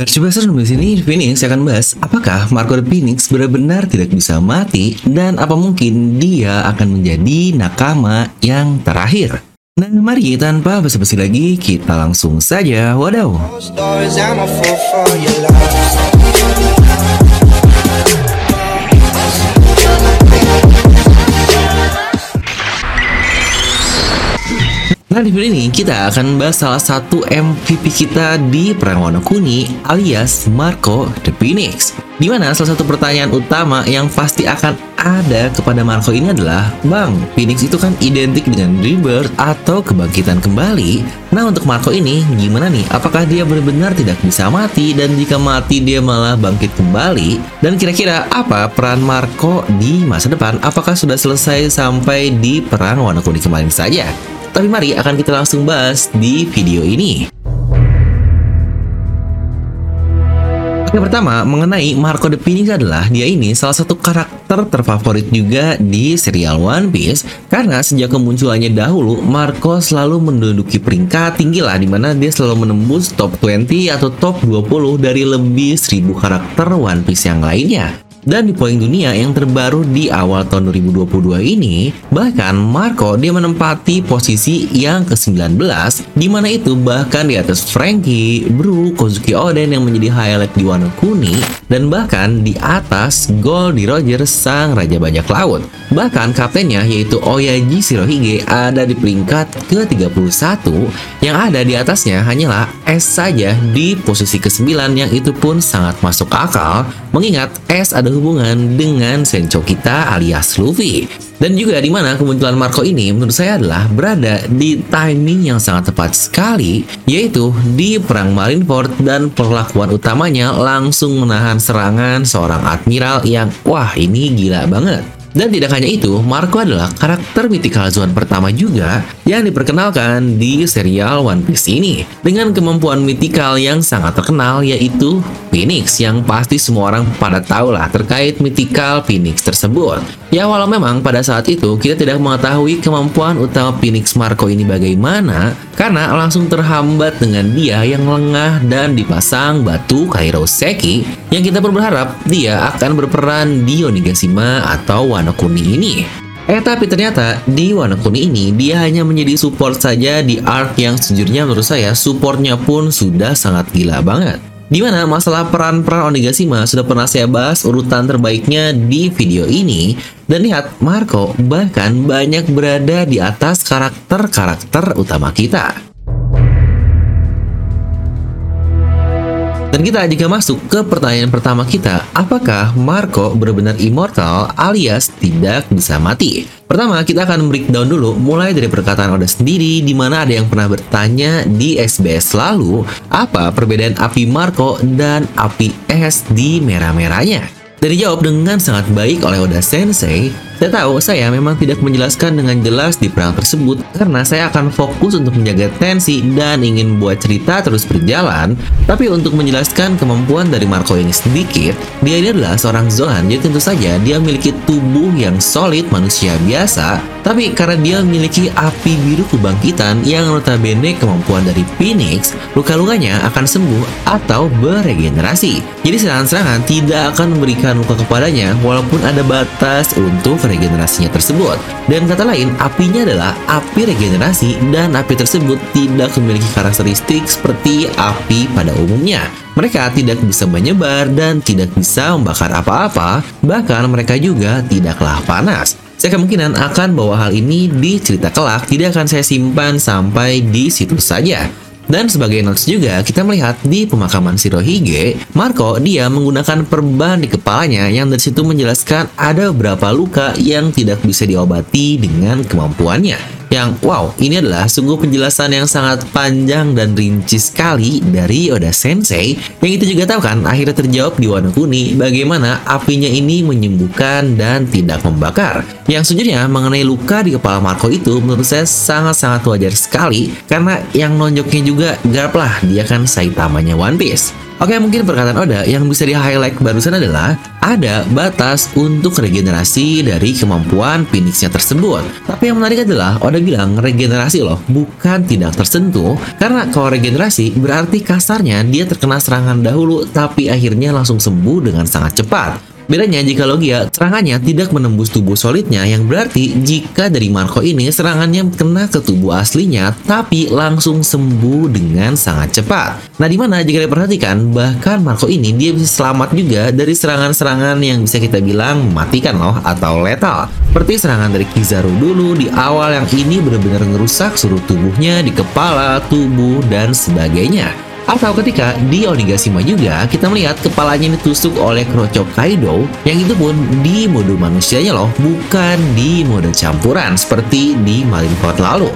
Besar di sini Phoenix akan bahas apakah Marco the Phoenix benar-benar tidak bisa mati dan apa mungkin dia akan menjadi nakama yang terakhir. Nah mari tanpa basa-basi lagi kita langsung saja wadaw. Nah di video ini kita akan bahas salah satu MVP kita di Perang Warna Kuni alias Marco the Phoenix. Di mana salah satu pertanyaan utama yang pasti akan ada kepada Marco ini adalah Bang, Phoenix itu kan identik dengan rebirth atau kebangkitan kembali Nah untuk Marco ini gimana nih? Apakah dia benar-benar tidak bisa mati dan jika mati dia malah bangkit kembali? Dan kira-kira apa peran Marco di masa depan? Apakah sudah selesai sampai di Perang Warna Kuning kemarin saja? Tapi mari akan kita langsung bahas di video ini. Yang pertama, mengenai Marco the Phoenix adalah dia ini salah satu karakter terfavorit juga di serial One Piece karena sejak kemunculannya dahulu, Marco selalu menduduki peringkat tinggi lah di mana dia selalu menembus top 20 atau top 20 dari lebih 1000 karakter One Piece yang lainnya. Dan di poin dunia yang terbaru di awal tahun 2022 ini, bahkan Marco dia menempati posisi yang ke-19, di mana itu bahkan di atas Frankie, Bru, Kozuki Oden yang menjadi highlight di Wano Kuni, dan bahkan di atas Goldie Roger sang Raja Bajak Laut. Bahkan kaptennya yaitu Oyaji Shirohige ada di peringkat ke-31, yang ada di atasnya hanyalah S saja di posisi ke-9 yang itu pun sangat masuk akal, mengingat S ada hubungan dengan Sencho kita alias Luffy. Dan juga di mana kemunculan Marco ini menurut saya adalah berada di timing yang sangat tepat sekali, yaitu di Perang Marineford dan perlakuan utamanya langsung menahan serangan seorang admiral yang wah ini gila banget. Dan tidak hanya itu, Marco adalah karakter mythical zone pertama juga yang diperkenalkan di serial One Piece ini. Dengan kemampuan mythical yang sangat terkenal yaitu Phoenix yang pasti semua orang pada tahu lah terkait mythical Phoenix tersebut. Ya walau memang pada saat itu kita tidak mengetahui kemampuan utama Phoenix Marco ini bagaimana karena langsung terhambat dengan dia yang lengah dan dipasang batu Kairoseki yang kita berharap dia akan berperan di Onigashima atau Wano Kuni ini. Eh tapi ternyata di Wano Kuni ini dia hanya menjadi support saja di arc yang sejujurnya menurut saya supportnya pun sudah sangat gila banget. Di mana masalah peran-peran Onigashima sudah pernah saya bahas urutan terbaiknya di video ini Dan lihat, Marco bahkan banyak berada di atas karakter-karakter utama kita Dan kita jika masuk ke pertanyaan pertama kita, apakah Marco benar-benar immortal alias tidak bisa mati? Pertama, kita akan breakdown dulu mulai dari perkataan Oda sendiri di mana ada yang pernah bertanya di SBS lalu, apa perbedaan api Marco dan api es di merah-merahnya? Dan dijawab dengan sangat baik oleh Oda Sensei, saya tahu saya memang tidak menjelaskan dengan jelas di perang tersebut karena saya akan fokus untuk menjaga tensi dan ingin buat cerita terus berjalan. Tapi untuk menjelaskan kemampuan dari Marco ini sedikit, dia ini adalah seorang Zohan, jadi tentu saja dia memiliki tubuh yang solid manusia biasa, tapi karena dia memiliki api biru kebangkitan yang notabene kemampuan dari Phoenix, luka-lukanya akan sembuh atau beregenerasi. Jadi serangan-serangan tidak akan memberikan luka kepadanya walaupun ada batas untuk regenerasinya tersebut. Dan kata lain, apinya adalah api regenerasi dan api tersebut tidak memiliki karakteristik seperti api pada umumnya. Mereka tidak bisa menyebar dan tidak bisa membakar apa-apa, bahkan mereka juga tidaklah panas. Saya kemungkinan akan bawa hal ini di cerita kelak, tidak akan saya simpan sampai di situ saja. Dan sebagai notes juga, kita melihat di pemakaman Shirohige, Marco dia menggunakan perban di kepalanya yang dari situ menjelaskan ada beberapa luka yang tidak bisa diobati dengan kemampuannya yang wow, ini adalah sungguh penjelasan yang sangat panjang dan rinci sekali dari Oda Sensei yang itu juga tahu kan akhirnya terjawab di Wano Kuni bagaimana apinya ini menyembuhkan dan tidak membakar. Yang sejujurnya mengenai luka di kepala Marco itu menurut saya sangat-sangat wajar sekali karena yang nonjoknya juga garap lah dia kan Saitamanya One Piece. Oke, mungkin perkataan Oda yang bisa di-highlight barusan adalah ada batas untuk regenerasi dari kemampuan Phoenixnya tersebut. Tapi yang menarik adalah Oda bilang regenerasi loh, bukan tidak tersentuh. Karena kalau regenerasi berarti kasarnya dia terkena serangan dahulu tapi akhirnya langsung sembuh dengan sangat cepat. Bedanya jika Logia serangannya tidak menembus tubuh solidnya yang berarti jika dari Marco ini serangannya kena ke tubuh aslinya tapi langsung sembuh dengan sangat cepat. Nah di mana jika diperhatikan bahkan Marco ini dia bisa selamat juga dari serangan-serangan yang bisa kita bilang mematikan loh atau letal. Seperti serangan dari Kizaru dulu di awal yang ini benar-benar ngerusak seluruh tubuhnya di kepala, tubuh, dan sebagainya. Atau ketika di Onigashima juga kita melihat kepalanya ditusuk oleh Kroco Kaido yang itu pun di mode manusianya loh, bukan di mode campuran seperti di Marineford lalu.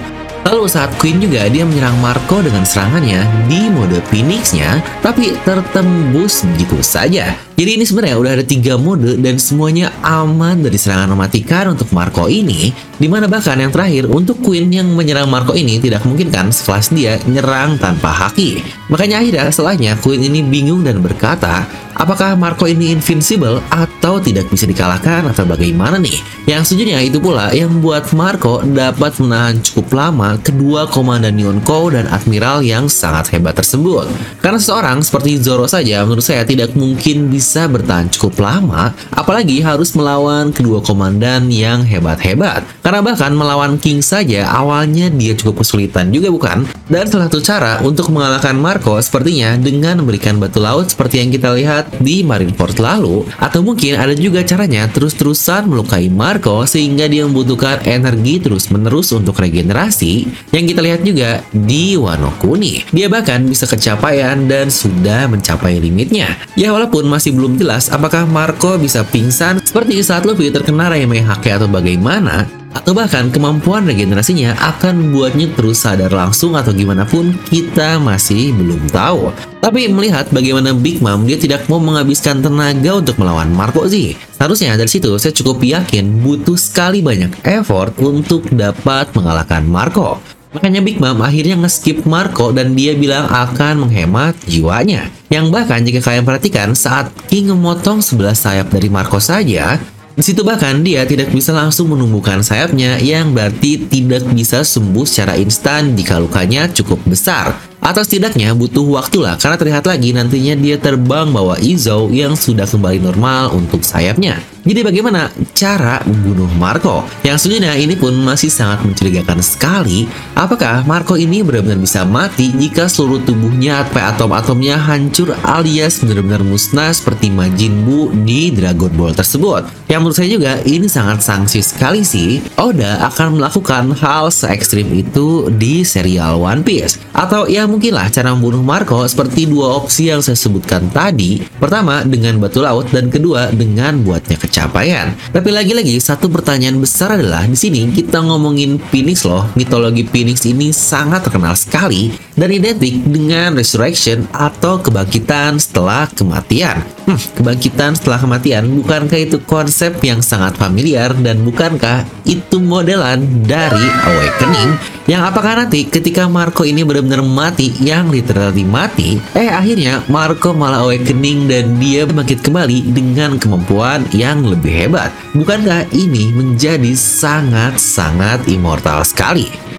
Lalu saat Queen juga dia menyerang Marco dengan serangannya di mode Phoenix-nya, tapi tertembus begitu saja. Jadi ini sebenarnya udah ada tiga mode dan semuanya aman dari serangan mematikan untuk Marco ini, di mana bahkan yang terakhir untuk Queen yang menyerang Marco ini tidak mungkin kan sekelas dia nyerang tanpa haki. Makanya akhirnya setelahnya Queen ini bingung dan berkata, apakah Marco ini invincible atau tidak bisa dikalahkan atau bagaimana nih? Yang sejujurnya itu pula yang membuat Marco dapat menahan cukup lama kedua komandan Yonko dan Admiral yang sangat hebat tersebut. Karena seseorang seperti Zoro saja menurut saya tidak mungkin bisa bertahan cukup lama, apalagi harus melawan kedua komandan yang hebat-hebat. Karena bahkan melawan King saja awalnya dia cukup kesulitan juga bukan? Dan salah satu cara untuk mengalahkan Marco sepertinya dengan memberikan batu laut seperti yang kita lihat di Marineford lalu, atau mungkin ada juga caranya terus-terusan melukai Marco sehingga dia membutuhkan energi terus-menerus untuk regenerasi yang kita lihat juga di Wano Kuni. Dia bahkan bisa kecapaian dan sudah mencapai limitnya. Ya walaupun masih belum jelas apakah Marco bisa pingsan seperti saat Luffy terkena Raime Hake atau bagaimana, atau bahkan kemampuan regenerasinya akan membuatnya terus sadar langsung atau gimana pun kita masih belum tahu. Tapi melihat bagaimana Big Mom dia tidak mau menghabiskan tenaga untuk melawan Marco sih. Seharusnya dari situ saya cukup yakin butuh sekali banyak effort untuk dapat mengalahkan Marco. Makanya Big Mom akhirnya nge-skip Marco dan dia bilang akan menghemat jiwanya. Yang bahkan jika kalian perhatikan saat King memotong sebelah sayap dari Marco saja, di situ bahkan dia tidak bisa langsung menumbuhkan sayapnya yang berarti tidak bisa sembuh secara instan jika lukanya cukup besar. Atau setidaknya butuh waktu lah karena terlihat lagi nantinya dia terbang bawa Izo yang sudah kembali normal untuk sayapnya. Jadi bagaimana cara membunuh Marco? Yang sejujurnya ini pun masih sangat mencurigakan sekali. Apakah Marco ini benar-benar bisa mati jika seluruh tubuhnya atau atom-atomnya hancur alias benar-benar musnah seperti Majin Buu di Dragon Ball tersebut? Yang menurut saya juga ini sangat sanksi sekali sih. Oda akan melakukan hal se ekstrim itu di serial One Piece. Atau ya mungkinlah cara membunuh Marco seperti dua opsi yang saya sebutkan tadi. Pertama dengan batu laut dan kedua dengan buatnya kecil pencapaian. Tapi lagi-lagi satu pertanyaan besar adalah di sini kita ngomongin Phoenix loh. Mitologi Phoenix ini sangat terkenal sekali dan identik dengan resurrection atau kebangkitan setelah kematian. Hmm, kebangkitan setelah kematian bukankah itu konsep yang sangat familiar dan bukankah itu modelan dari awakening yang apakah nanti ketika Marco ini benar-benar mati, yang literally mati, eh akhirnya Marco malah awakening dan dia bangkit kembali dengan kemampuan yang lebih hebat. Bukankah ini menjadi sangat-sangat immortal sekali?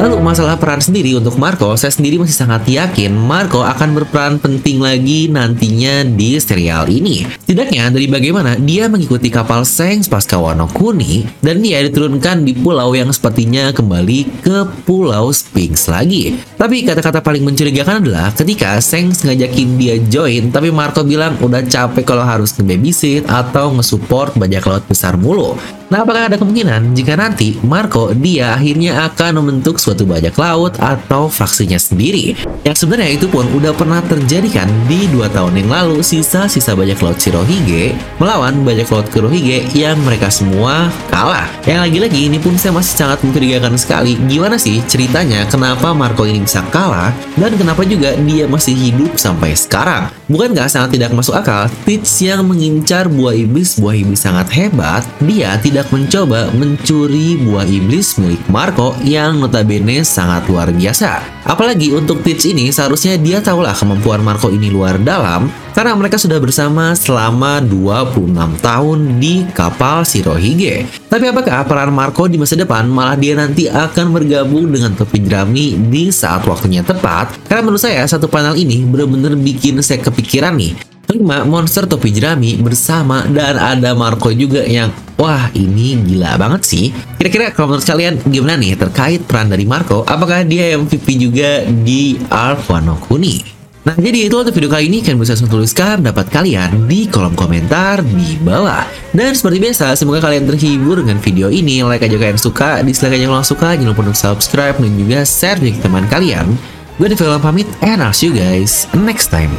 Lalu masalah peran sendiri untuk Marco, saya sendiri masih sangat yakin Marco akan berperan penting lagi nantinya di serial ini. Tidaknya dari bagaimana dia mengikuti kapal Sengs pasca Wano Kuni dan dia diturunkan di pulau yang sepertinya kembali ke Pulau Sphinx lagi. Tapi kata-kata paling mencurigakan adalah ketika Sengs ngajakin dia join tapi Marco bilang udah capek kalau harus nge-babysit atau nge-support bajak laut besar mulu. Nah, apakah ada kemungkinan jika nanti Marco dia akhirnya akan membentuk suatu bajak laut atau fraksinya sendiri? Yang sebenarnya itu pun udah pernah terjadi kan di dua tahun yang lalu sisa-sisa bajak laut Shirohige melawan bajak laut Kurohige yang mereka semua kalah. Yang lagi-lagi ini pun saya masih sangat mencurigakan sekali gimana sih ceritanya kenapa Marco ini bisa kalah dan kenapa juga dia masih hidup sampai sekarang. Bukan nggak sangat tidak masuk akal, Teach yang mengincar buah iblis, buah iblis sangat hebat, dia tidak hendak mencoba mencuri buah iblis milik Marco yang notabene sangat luar biasa. Apalagi untuk Teach ini seharusnya dia tahulah kemampuan Marco ini luar dalam karena mereka sudah bersama selama 26 tahun di kapal Shirohige. Tapi apakah peran Marco di masa depan malah dia nanti akan bergabung dengan topi jerami di saat waktunya tepat? Karena menurut saya satu panel ini benar-benar bikin saya kepikiran nih 5. Monster topi jerami bersama dan ada Marco juga yang Wah ini gila banget sih. Kira-kira kalau menurut kalian gimana nih terkait peran dari Marco? Apakah dia MVP juga di Arc Wano Kuni? Nah jadi itu untuk video kali ini. Kalian bisa langsung tuliskan pendapat kalian di kolom komentar di bawah. Dan seperti biasa semoga kalian terhibur dengan video ini. Like aja kalian suka, dislike aja kalau suka. Jangan lupa untuk subscribe dan juga share ke teman kalian. Gue film pamit and I'll see you guys next time